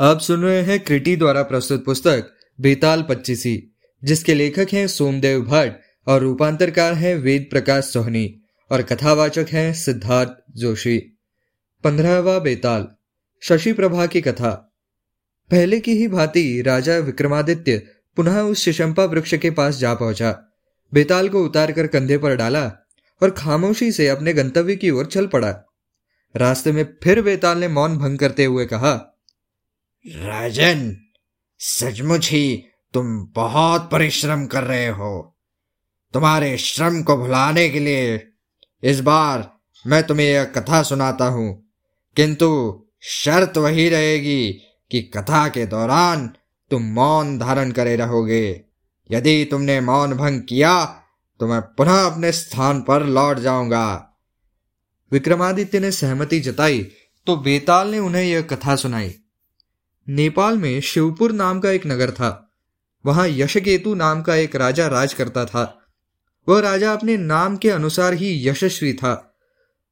आप सुन रहे हैं क्रिटी द्वारा प्रस्तुत पुस्तक, बेताल पच्चीसी, जिसके लेखक हैं सोमदेव भट्ट और रूपांतरकार हैं वेद प्रकाश सोहनी और कथावाचक हैं सिद्धार्थ जोशी। पंद्रहवा बेताल, शशि प्रभा की कथा। पहले की ही भांति राजा विक्रमादित्य पुनः उस शिशंपा वृक्ष के पास जा पहुँचा। बेताल को उतार कर कंधे पर डाला और खामोशी से अपने गंतव्य की ओर चल पड़ा। रास्ते में फिर बेताल ने मौन भंग करते हुए कहा राजन, सचमुच ही तुम बहुत परिश्रम कर रहे हो। तुम्हारे श्रम को भुलाने के लिए इस बार मैं तुम्हें यह कथा सुनाता हूँ। किंतु शर्त वही रहेगी कि कथा के दौरान तुम मौन धारण करे रहोगे। यदि तुमने मौन भंग किया तो मैं पुनः अपने स्थान पर लौट जाऊँगा। विक्रमादित्य ने सहमति जताई तो बेताल ने उन्हें यह कथा सुनाई। नेपाल में शिवपुर नाम का एक नगर था। वहाँ यशकेतु नाम का एक राजा राज करता था। वह राजा अपने नाम के अनुसार ही यशस्वी था।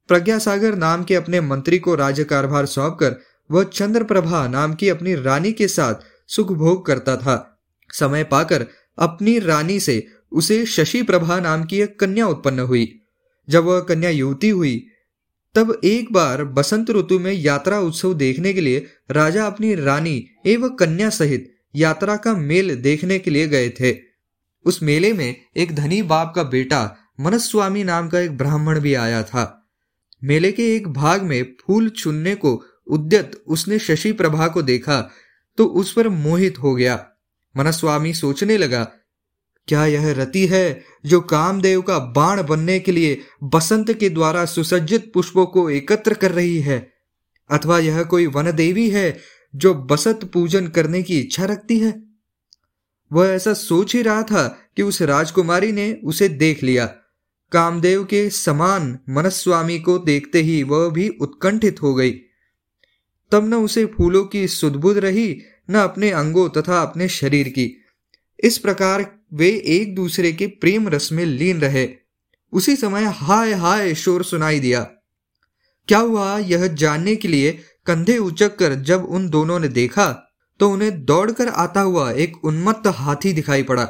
प्रज्ञासागर नाम के अपने मंत्री को राज्य कारभार सौंप कर वह चंद्रप्रभा नाम की अपनी रानी के साथ सुख भोग करता था। समय पाकर अपनी रानी से उसे शशि प्रभा नाम की एक कन्या उत्पन्न हुई। जब वह कन्या युवती हुई तब एक बार बसंत ऋतु में यात्रा उत्सव देखने के लिए राजा अपनी रानी एवं कन्या सहित यात्रा का मेल देखने के लिए गए थे। उस मेले में एक धनी बाप का बेटा मनस्वामी नाम का एक ब्राह्मण भी आया था। मेले के एक भाग में फूल चुनने को उद्यत उसने शशि प्रभा को देखा तो उस पर मोहित हो गया। मनस्वामी सोचने लगा क्या यह रति है जो कामदेव का बाण बनने के लिए बसंत के द्वारा सुसज्जित पुष्पों को एकत्र कर रही है? अथवा यह कोई वन देवी है जो बसंत पूजन करने की इच्छा रखती है? वह ऐसा सोच ही रहा था कि उस राजकुमारी ने उसे देख लिया। कामदेव के समान मनस्वामी को देखते ही वह भी उत्कंठित हो गई। तब न उसे फूलों की सुदबुद रही, न अपने अंगों तथा अपने शरीर की। इस प्रकार वे एक दूसरे के प्रेम रस में लीन रहे। उसी समय हाय हाय शोर सुनाई दिया। क्या हुआ यह जानने के लिए? कंधे उचक कर जब उन दोनों ने देखा तो उन्हें दौड़कर आता हुआ एक उन्मत्त हाथी दिखाई पड़ा।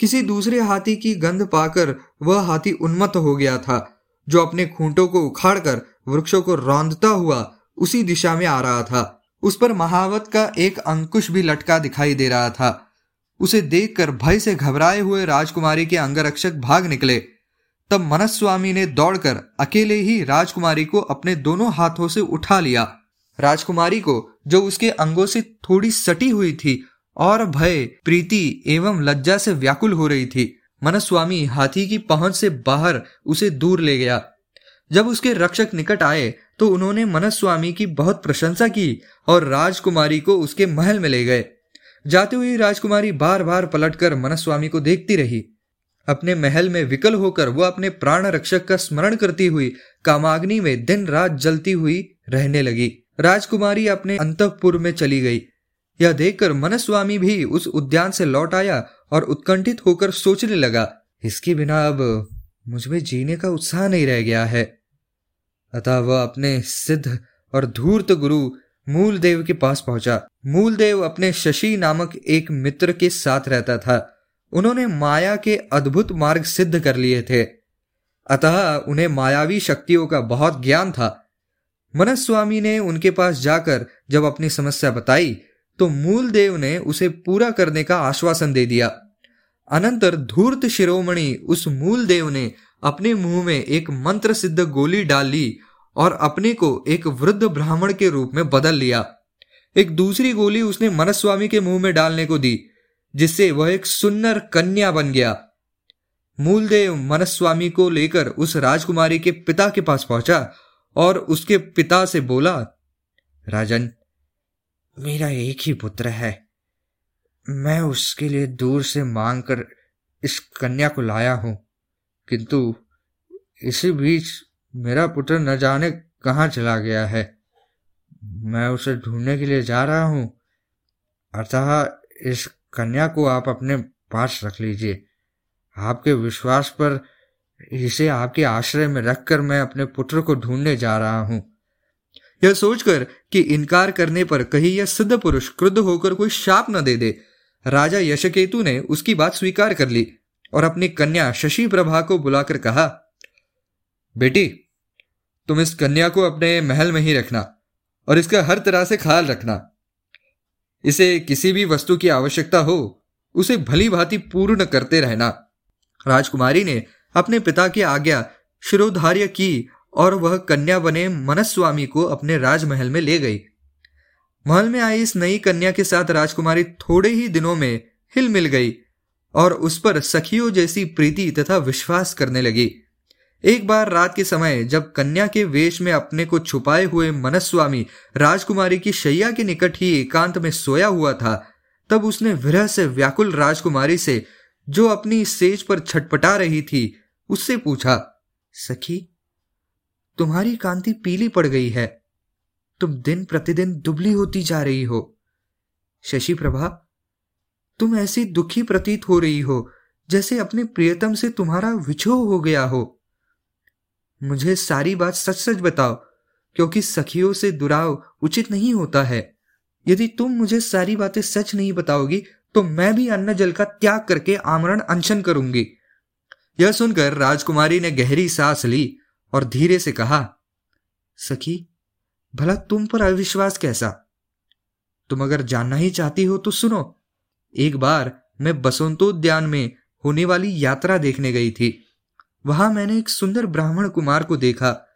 किसी दूसरे हाथी की गंध पाकर वह हाथी उन्मत्त हो गया था, जो अपने खूंटों को उखाड़कर वृक्षों को रौंदता हुआ उसी दिशा में आ रहा था। उस पर महावत का एक अंकुश भी लटका दिखाई दे रहा था। उसे देखकर भय से घबराए हुए राजकुमारी के अंगरक्षक भाग निकले। तब मनस्वामी ने दौड़कर अकेले ही राजकुमारी को अपने दोनों हाथों से उठा लिया। राजकुमारी को, जो उसके अंगों से थोड़ी सटी हुई थी, और भय, प्रीति एवं लज्जा से व्याकुल हो रही थी। मनस्वामी हाथी की पहुँच से बाहर उसे दूर ले गया। जब उसके रक्षक निकट आए तो उन्होंने मनस्वामी की बहुत प्रशंसा की और राजकुमारी को उसके महल में ले गए। जाते हुए राजकुमारी बार बार पलटकर मनस्वामी को देखती रही। अपने महल में विकल होकर वह अपने प्राण रक्षक का स्मरण करती हुई कामाग्नि में दिन रात जलती हुई रहने लगी। राजकुमारी अपने अंतपुर में चली गई। यह देखकर मनस्वामी भी उस उद्यान से लौट आया और उत्कंठित होकर सोचने लगा, इसके बिना अब मुझमें जीने का उत्साह नहीं रह गया है। अतः वह अपने सिद्ध और धूर्त गुरु मूलदेव के पास पहुँचा। मूलदेव अपने शशि नामक एक मित्र के साथ रहता था। उन्होंने माया के अद्भुत मार्ग सिद्ध कर लिए थे। अतः उन्हें मायावी शक्तियों का बहुत ज्ञान था। मनस्वामी ने उनके पास जाकर जब अपनी समस्या बताई तो मूलदेव ने उसे पूरा करने का आश्वासन दे दिया। अनंतर धूर्त शिरोमणि उस मूलदेव ने अपने मुँह में एक मंत्र सिद्ध गोली डाल ली और अपने को एक वृद्ध ब्राह्मण के रूप में बदल लिया। एक दूसरी गोली उसने मनस्वामी के मुँह में डालने को दी, जिससे वह एक सुन्नर कन्या बन गया। मूलदेव मनस्वामी को लेकर उस राजकुमारी के पिता के पास पहुँचा और उसके पिता से बोला, राजन, मेरा एक ही पुत्र है। मैं उसके लिए दूर से मांग कर इस कन्या को लाया हूँ, किंतु इसी बीच मेरा पुत्र न जाने कहाँ चला गया है। मैं उसे ढूँढने के लिए जा रहा हूँ। अतः इस कन्या को आप अपने पास रख लीजिए। आपके विश्वास पर इसे आपके आश्रय में रखकर मैं अपने पुत्र को ढूँढने जा रहा हूँ। यह सोचकर कि इनकार करने पर कहीं यह सिद्ध पुरुष क्रुद्ध होकर कोई शाप न दे दे, राजा यशकेतु ने उसकी बात स्वीकार कर ली और अपनी कन्या शशि प्रभा को बुलाकर कहा बेटी, तुम इस कन्या को अपने महल में ही रखना और इसका हर तरह से ख्याल रखना। इसे किसी भी वस्तु की आवश्यकता हो, उसे भली भांति पूर्ण करते रहना। राजकुमारी ने अपने पिता की आज्ञा शिरोधार्य की और वह कन्या बने मनस्वामी को अपने राजमहल में ले गई। महल में आई इस नई कन्या के साथ राजकुमारी थोड़े ही दिनों में हिल मिल गई और उस पर सखियों जैसी प्रीति तथा विश्वास करने लगी। एक बार रात के समय, जब कन्या के वेश में अपने को छुपाए हुए मनस्वामी राजकुमारी की शैया के निकट ही एकांत में सोया हुआ था, तब उसने विरह से व्याकुल राजकुमारी से, जो अपनी सेज पर छटपटा रही थी, उससे पूछा, सखी, तुम्हारी कांति पीली पड़ गई है। तुम दिन प्रतिदिन दुबली होती जा रही हो। शशि प्रभा, तुम ऐसी दुखी प्रतीत हो रही हो, जैसे अपने प्रियतम से तुम्हारा विछोह हो गया हो। मुझे सारी बात सच सच बताओ, क्योंकि सखियों से दुराव उचित नहीं होता है। यदि तुम मुझे सारी बातें सच नहीं बताओगी तो मैं भी अन्न जल का त्याग करके आमरण अनशन करूँगी। यह सुनकर राजकुमारी ने गहरी सांस ली और धीरे से कहा, सखी, भला तुम पर अविश्वास कैसा? तुम अगर जानना ही चाहती हो तो सुनो। एक बार मैं बसंतोद्यान में होने वाली यात्रा देखने गई थी। वहाँ मैंने एक सुंदर ब्राह्मण कुमार को देखा।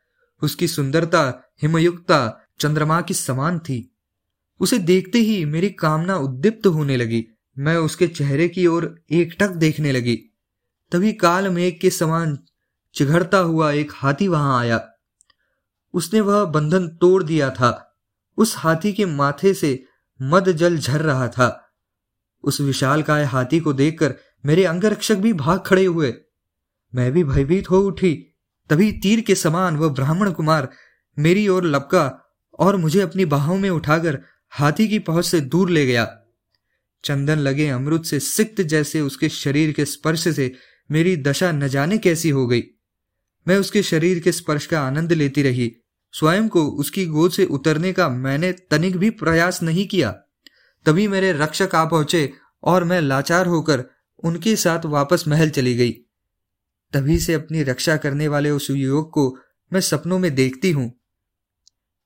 उसकी सुंदरता, हिमयुक्ता, चंद्रमा की समान थी। उसे देखते ही मेरी कामना उद्दीप्त होने लगी। मैं उसके चेहरे की ओर एकटक देखने लगी। तभी काल मेघ के समान चिघड़ता हुआ एक हाथी वहाँ आया। उसने वह बंधन तोड़ दिया था। उस हाथी के माथे से मद जल झर रहा था। उस विशाल काय हाथी को देखकर मेरे अंगरक्षक भी भाग खड़े हुए। मैं भी भयभीत हो उठी। तभी तीर के समान वह ब्राह्मण कुमार मेरी ओर लपका और मुझे अपनी बाहों में उठाकर हाथी की पहुँच से दूर ले गया। चंदन लगे अमृत से सिक्त जैसे उसके शरीर के स्पर्श से मेरी दशा न जाने कैसी हो गई। मैं उसके शरीर के स्पर्श का आनंद लेती रही। स्वयं को उसकी गोद से उतरने का मैंने तनिक भी प्रयास नहीं किया। तभी मेरे रक्षक आ पहुँचे और मैं लाचार होकर उनके साथ वापस महल चली गई। तभी से अपनी रक्षा करने वाले उस युवक को मैं सपनों में देखती हूँ।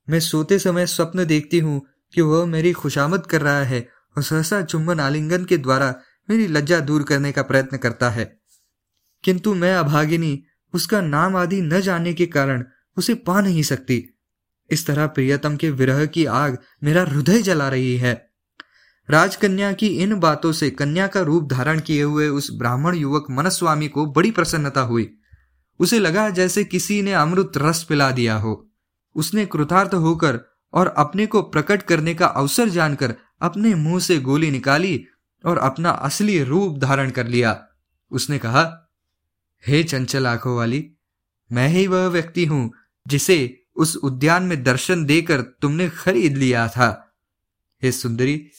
मैं सोते समय स्वप्न देखती हूँ कि वह मेरी खुशामद कर रहा है और सहसा चुम्बन आलिंगन के द्वारा मेरी लज्जा दूर करने का प्रयत्न करता है। किंतु मैं अभागिनी, उसका नाम आदि न जानने के कारण उसे पा नहीं सकती। इस तरह प्रियतम के विरह की आग मेरा हृदय जला रही है। राजकन्या की इन बातों से कन्या का रूप धारण किए हुए उस ब्राह्मण युवक मनस्वामी को बड़ी प्रसन्नता हुई। उसे लगा जैसे किसी ने अमृत रस पिला दिया हो। उसने कृतार्थ होकर और अपने को प्रकट करने का अवसर जानकर अपने मुँह से गोली निकाली और अपना असली रूप धारण कर लिया। उसने कहा, हे चंचल आँखों वाली, मैं ही वह व्यक्ति हूँ जिसे उस उद्यान में दर्शन देकर तुमने खरीद लिया था। हे सुंदरी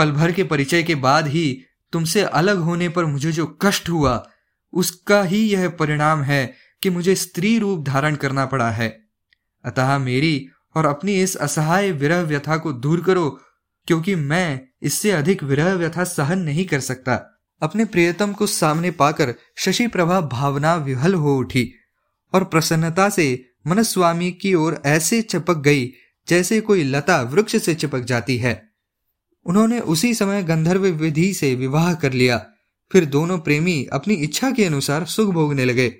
पल भर के परिचय के बाद ही तुमसे अलग होने पर मुझे जो कष्ट हुआ, उसका ही यह परिणाम है कि मुझे स्त्री रूप धारण करना पड़ा है। अतः मेरी और अपनी इस असहाय विरह व्यथा को दूर करो, क्योंकि मैं इससे अधिक विरह व्यथा सहन नहीं कर सकता। अपने प्रियतम को सामने पाकर शशि प्रभा भावना विहल हो उठी और प्रसन्नता से मनस्वामी की ओर ऐसे चपक गई जैसे कोई लता वृक्ष से चिपक जाती है। उन्होंने उसी समय गंधर्व विधि से विवाह कर लिया। फिर दोनों प्रेमी अपनी इच्छा के अनुसार सुख भोगने लगे।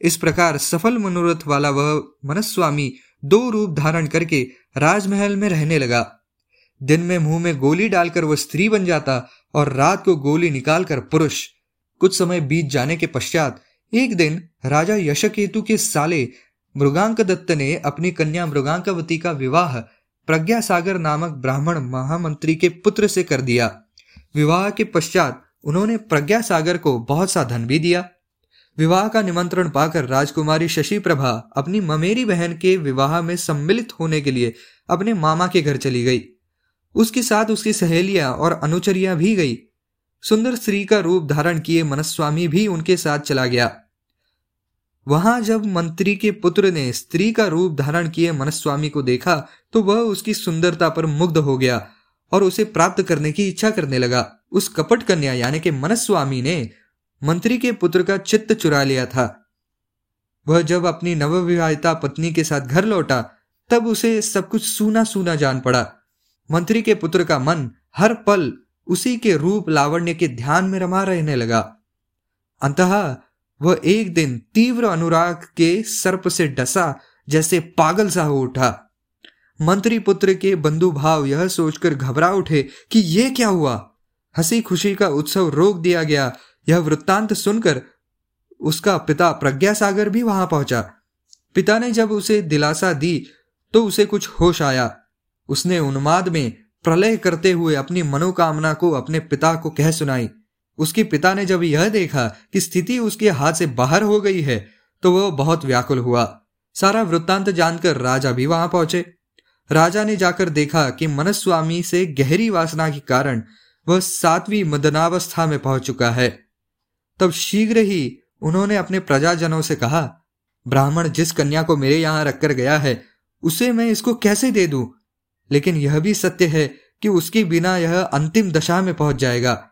इस प्रकार सफल मनोरथ वाला वह मनस्वामी दो रूप धारण करके राजमहल में रहने लगा। दिन में मुँह में गोली डालकर वह स्त्री बन जाता और रात को गोली निकालकर पुरुष। कुछ समय बीत जाने के पश्चात एक दिन राजा यशकेतु के साले मृगांक दत्त ने अपनी कन्या मृगांकवती का विवाह प्रज्ञा सागर नामक ब्राह्मण महामंत्री के पुत्र से कर दिया। विवाह के पश्चात उन्होंने प्रज्ञा सागर को बहुत सा धन भी दिया। विवाह का निमंत्रण पाकर राजकुमारी शशि प्रभा अपनी ममेरी बहन के विवाह में सम्मिलित होने के लिए अपने मामा के घर चली गई। उसके साथ उसकी सहेलियाँ और अनुचरियाँ भी गई। सुंदर स्त्री का रूप धारण किए मनस्वामी भी उनके साथ चला गया। वहाँ जब मंत्री के पुत्र ने स्त्री का रूप धारण किए मनस्वामी को देखा तो वह उसकी सुंदरता पर मुग्ध हो गया और उसे प्राप्त करने की इच्छा करने लगा। उस कपट कन्या यानी कि मनस्वामी ने मंत्री के पुत्र का चित्त चुरा लिया था। वह जब अपनी नवविवाहिता पत्नी के साथ घर लौटा, तब उसे सब कुछ सूना सूना जान पड़ा। मंत्री के पुत्र का मन हर पल उसी के रूप लावण्य के ध्यान में रमा रहने लगा। अंतः वह एक दिन तीव्र अनुराग के सर्प से डसा, जैसे पागल सा हो उठा। मंत्री पुत्र के बंधु भाव यह सोचकर घबरा उठे कि यह क्या हुआ? हँसी खुशी का उत्सव रोक दिया गया। यह वृत्तांत सुनकर उसका पिता प्रज्ञा सागर भी वहाँ पहुँचा। पिता ने जब उसे दिलासा दी तो उसे कुछ होश आया। उसने उन्माद में प्रलय करते हुए अपनी मनोकामना को अपने पिता को कह सुनाई। उसके पिता ने जब यह देखा कि स्थिति उसके हाथ से बाहर हो गई है तो वह बहुत व्याकुल हुआ। सारा वृत्तांत जानकर राजा भी वहाँ पहुँचे। राजा ने जाकर देखा कि मनस्वामी से गहरी वासना के कारण वह सातवीं मदनावस्था में पहुँच चुका है। तब शीघ्र ही उन्होंने अपने प्रजाजनों से कहा, ब्राह्मण जिस कन्या को मेरे यहाँ रखकर गया है, उसे मैं इसको कैसे दे दूँ? लेकिन यह भी सत्य है कि उसके बिना यह अंतिम दशा में पहुँच जाएगा।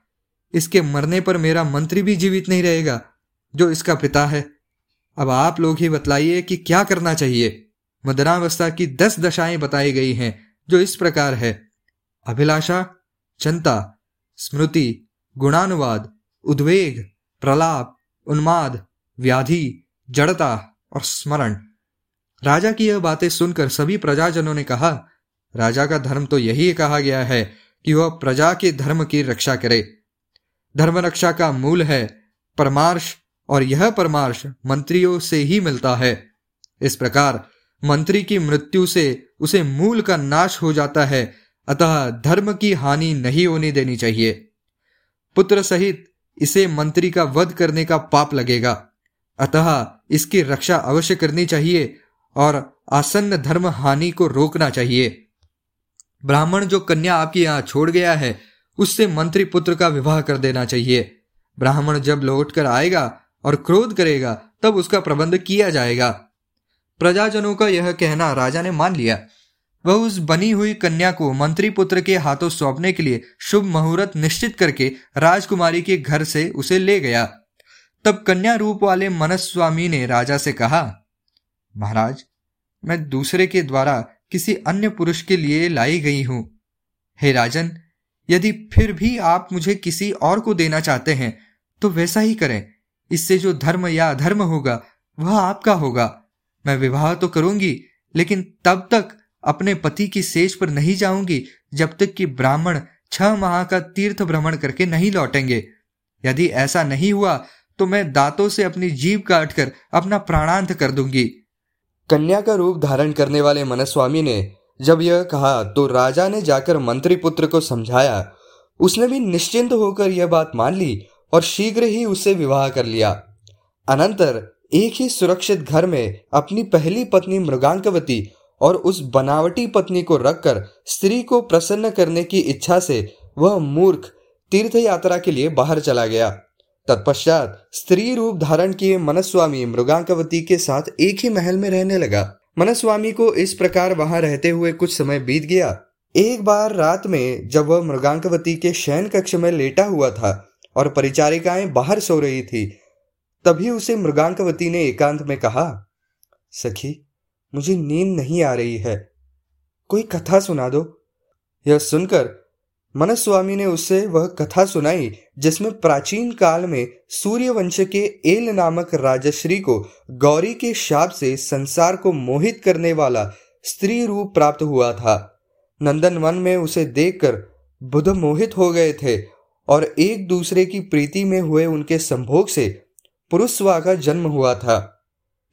इसके मरने पर मेरा मंत्री भी जीवित नहीं रहेगा, जो इसका पिता है। अब आप लोग ही बतलाइए कि क्या करना चाहिए। मदनावस्था की दस दशाएँ बताई गई हैं, जो इस प्रकार है। अभिलाषा, चिंता, स्मृति, गुणानुवाद, उद्वेग, प्रलाप, उन्माद, व्याधि, जड़ता और स्मरण। राजा की यह बातें सुनकर सभी प्रजाजनों ने कहा, राजा का धर्म तो यही कहा गया है कि वह प्रजा के धर्म की रक्षा करे। धर्म रक्षा का मूल है। परमार्श, और यह परमार्श मंत्रियों से ही मिलता है। इस प्रकार मंत्री की मृत्यु से उसे मूल का नाश हो जाता है, अतः धर्म की हानि नहीं होने देनी चाहिए। पुत्र सहित इसे मंत्री का वध करने का पाप लगेगा। अतः इसकी रक्षा अवश्य करनी चाहिए, और आसन्न धर्म हानि को रोकना चाहिए। ब्राह्मण जो कन्या आपकी यहाँ छोड़ गया है उससे मंत्री पुत्र का विवाह कर देना चाहिए। ब्राह्मण जब लौट कर आएगा और क्रोध करेगा, तब उसका प्रबंध किया जाएगा। प्रजाजनों का यह कहना राजा ने मान लिया। वह उस बनी हुई कन्या को मंत्री पुत्र के हाथों सौंपने के लिए शुभ मुहूर्त निश्चित करके राजकुमारी के घर से उसे ले गया। तब कन्या रूप वाले मनस्वामी ने राजा से कहा, महाराज, मैं दूसरे के द्वारा किसी अन्य पुरुष के लिए लाई गई हूँ। हे राजन यदि फिर भी आप मुझे किसी और को देना चाहते हैं तो वैसा ही करें। इससे जो धर्म या अधर्म होगा, वह आपका होगा। मैं विवाह तो करूँगी, लेकिन तब तक अपने पति की सेज पर नहीं जाऊँगी, जब तक कि ब्राह्मण छह माह का तीर्थ भ्रमण करके नहीं लौटेंगे। यदि ऐसा नहीं हुआ तो मैं दांतों से अपनी जीव काट कर अपना प्राणांत कर दूँगी। कन्या का रूप धारण करने वाले मनस्वामी ने जब यह कहा तो राजा ने जाकर मंत्री पुत्र को समझाया। उसने भी निश्चिंत होकर यह बात मान ली और शीघ्र ही उससे विवाह कर लिया। अनंतर एक ही सुरक्षित घर में अपनी पहली पत्नी मृगांकवती और उस बनावटी पत्नी को रखकर स्त्री को प्रसन्न करने की इच्छा से वह मूर्ख तीर्थ यात्रा के लिए बाहर चला गया। तत्पश्चात स्त्री रूप धारण किए मनस्वामी मृगांकवती के साथ एक ही महल में रहने लगा। मनस्वामी को इस प्रकार वहाँ रहते हुए कुछ समय बीत गया। एक बार रात में जब वह मृगांकवती के शयन कक्ष में लेटा हुआ था और परिचारिकाएँ बाहर सो रही थी, तभी उसे मृगांकवती ने एकांत में कहा, सखी, मुझे नींद नहीं आ रही है। कोई कथा सुना दो। यह सुनकर मनस्वामी ने उसे वह कथा सुनाई, जिसमें प्राचीन काल में सूर्यवंश के एल नामक राजश्री को गौरी के शाप से संसार को मोहित करने वाला स्त्री रूप प्राप्त हुआ था। नंदन वन में उसे देखकर बुध मोहित हो गए थे और एक दूसरे की प्रीति में हुए उनके संभोग से पुरुषवा का जन्म हुआ था।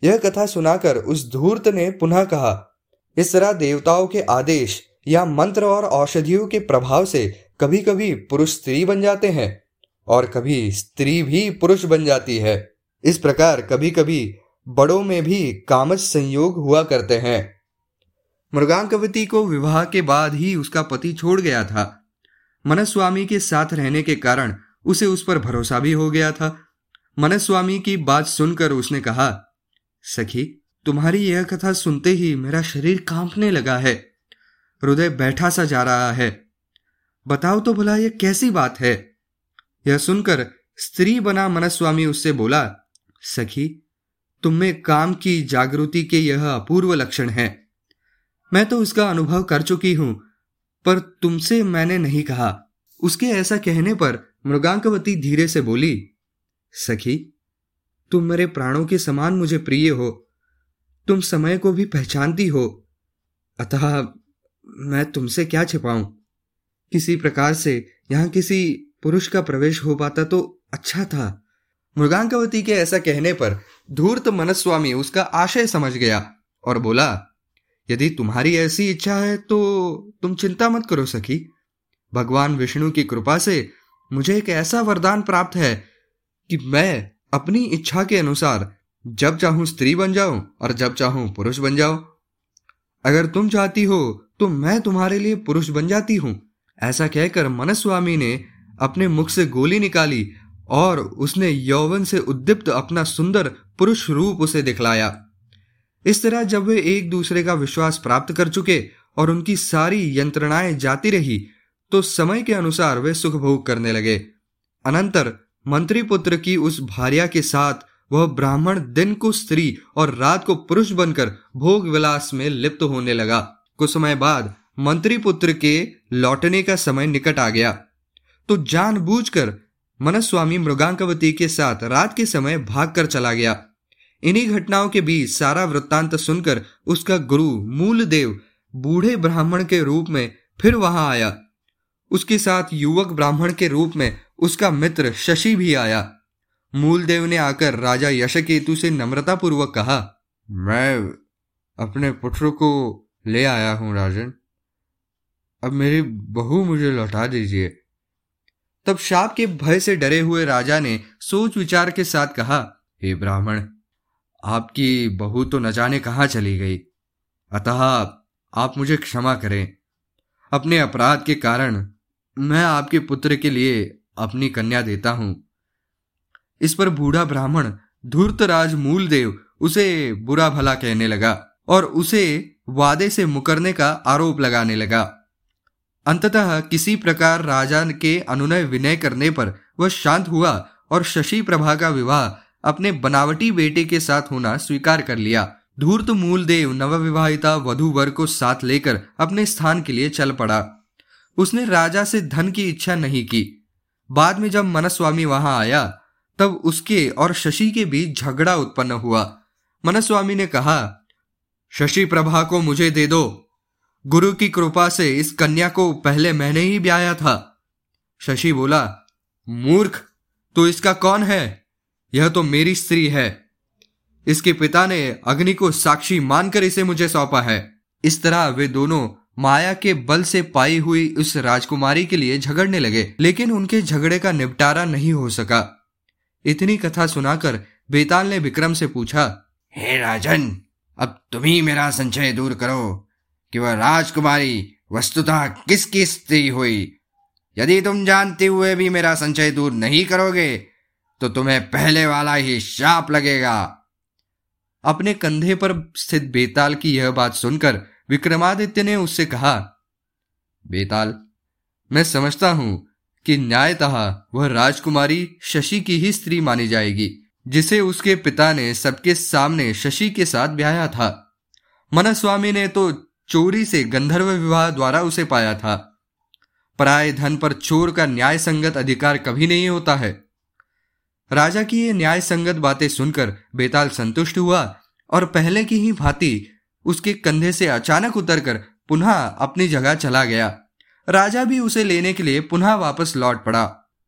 यह कथा सुनाकर उस धूर्त ने पुनः कहा इस तरह देवताओं के आदेश या मंत्र और औषधियों के प्रभाव से कभी कभी पुरुष स्त्री बन जाते हैं और कभी स्त्री भी पुरुष बन जाती है। इस प्रकार कभी कभी बड़ों में भी कामच संयोग हुआ करते हैं। मृगांकवती को विवाह के बाद ही उसका पति छोड़ गया था। मनस्वामी के साथ रहने के कारण उसे उस पर भरोसा भी हो गया था। मनस्वामी की बात सुनकर उसने कहा, सखी, तुम्हारी यह कथा सुनते ही मेरा शरीर कांपने लगा है। हृदय बैठा सा जा रहा है। बताओ तो भला यह कैसी बात है? यह सुनकर स्त्री बना मनस्वामी उससे बोला, सखी, तुम में काम की जागृति के यह अपूर्व लक्षण है। मैं तो उसका अनुभव कर चुकी हूँ, पर तुमसे मैंने नहीं कहा। उसके ऐसा कहने पर मृगांकवती धीरे से बोली, सखी, तुम मेरे प्राणों के समान मुझे प्रिय हो। तुम समय को भी पहचानती हो। अतः मैं तुमसे क्या छिपाऊं? किसी प्रकार से यहाँ किसी पुरुष का प्रवेश हो पाता तो अच्छा था। मृगांकवती के ऐसा कहने पर धूर्त मनस्वामी उसका आशय समझ गया और बोला, यदि तुम्हारी ऐसी इच्छा है तो तुम चिंता मत करो सखी। भगवान विष्णु की कृपा से मुझे एक ऐसा वरदान प्राप्त है कि मैं अपनी इच्छा के अनुसार जब चाहूँ स्त्री बन जाऊँ और जब चाहूँ पुरुष बन जाऊँ अगर तुम चाहती हो तो मैं तुम्हारे लिए पुरुष बन जाती हूँ। ऐसा कहकर मनस्वामी ने अपने मुख से गोली निकाली और उसने यौवन से उद्दीप्त अपना सुंदर पुरुष रूप उसे दिखलाया। इस तरह जब वे एक दूसरे का विश्वास प्राप्त कर चुके और उनकी सारी यंत्रणाएँ जाती रही तो समय के अनुसार वे सुख भोग करने लगे। अनंतर मंत्री पुत्र की उस भार्या के साथ वह ब्राह्मण दिन को स्त्री और रात को पुरुष बनकर भोग विलास में लिप्त होने लगा। कुछ समय बाद मंत्री पुत्र के लौटने का समय निकट आ गया। तो जानबूझकर मनस्वामी मृगांकवती के साथ रात के समय भागकर चला गया। इन्हीं घटनाओं के बीच सारा वृत्तांत सुनकर उसका गुरु मूल देव बूढ़े ब्राह्मण के रूप में फिर वहाँ आया। उसके साथ युवक ब्राह्मण के रूप में उसका मित्र शशि भी आया। मूलदेव ने आकर राजा यशकेतु से नम्रतापूर्वक कहा, मैं अपने पुत्र को ले आया हूँ, राजन। अब मेरी बहू मुझे लौटा दीजिए। तब शाप के भय से डरे हुए राजा ने सोच विचार के साथ कहा, हे ब्राह्मण, आपकी बहू तो न जाने कहाँ चली गई। अतः आप मुझे क्षमा करें। अपने अपराध के कारण मैं आपके पुत्र के लिए अपनी कन्या देता हूँ। इस पर बूढ़ा ब्राह्मण, धूर्तराज मूलदेव, उसे बुरा भला कहने लगा और उसे वादे से मुकरने का आरोप लगाने लगा। अंततः किसी प्रकार राजा के अनुनय विनय करने पर वह शांत हुआ और शशि प्रभा का विवाह अपने बनावटी बेटे के साथ होना स्वीकार कर लिया। धूर्त मूलदेव नवविवाहिता वधु वर को साथ लेकर अपने स्थान के लिए चल पड़ा। उसने राजा से धन की इच्छा नहीं की। बाद में जब मनस्वामी वहाँ आया तब उसके और शशि के बीच झगड़ा उत्पन्न हुआ। मनस्वामी ने कहा, शशि प्रभा को मुझे दे दो। गुरु की कृपा से इस कन्या को पहले मैंने ही ब्याया था। शशि बोला, मूर्ख तो इसका कौन है? यह तो मेरी स्त्री है। इसके पिता ने अग्नि को साक्षी मानकर इसे मुझे सौंपा है। इस तरह वे दोनों माया के बल से पाई हुई उस राजकुमारी के लिए झगड़ने लगे, लेकिन उनके झगड़े का निपटारा नहीं हो सका। इतनी कथा सुनाकर बेताल ने विक्रम से पूछा, हे राजन, अब तुम ही मेरा संशय दूर करो कि वह राजकुमारी वस्तुतः किसकी स्त्री हुई। यदि तुम जानते हुए भी मेरा संशय दूर नहीं करोगे तो तुम्हें पहले वाला ही शाप लगेगा। अपने कंधे पर स्थित बेताल की यह बात सुनकर विक्रमादित्य ने उससे कहा, बेताल, मैं समझता हूँ कि न्यायतः वह राजकुमारी शशि की ही स्त्री मानी जाएगी, जिसे उसके पिता ने सबके सामने शशि के साथ ब्याया था। मनस्वामी ने तो चोरी से गंधर्व विवाह द्वारा उसे पाया था। पराय धन पर चोर का न्याय संगत अधिकार कभी नहीं होता है। राजा की ये न्याय संगत बातें सुनकर बेताल संतुष्ट हुआ और पहले की ही भांति उसके कंधे से अचानक उतरकर पुनः अपनी जगह चला गया। राजा भी उसे लेने के लिए पुनः वापस लौट पड़ा।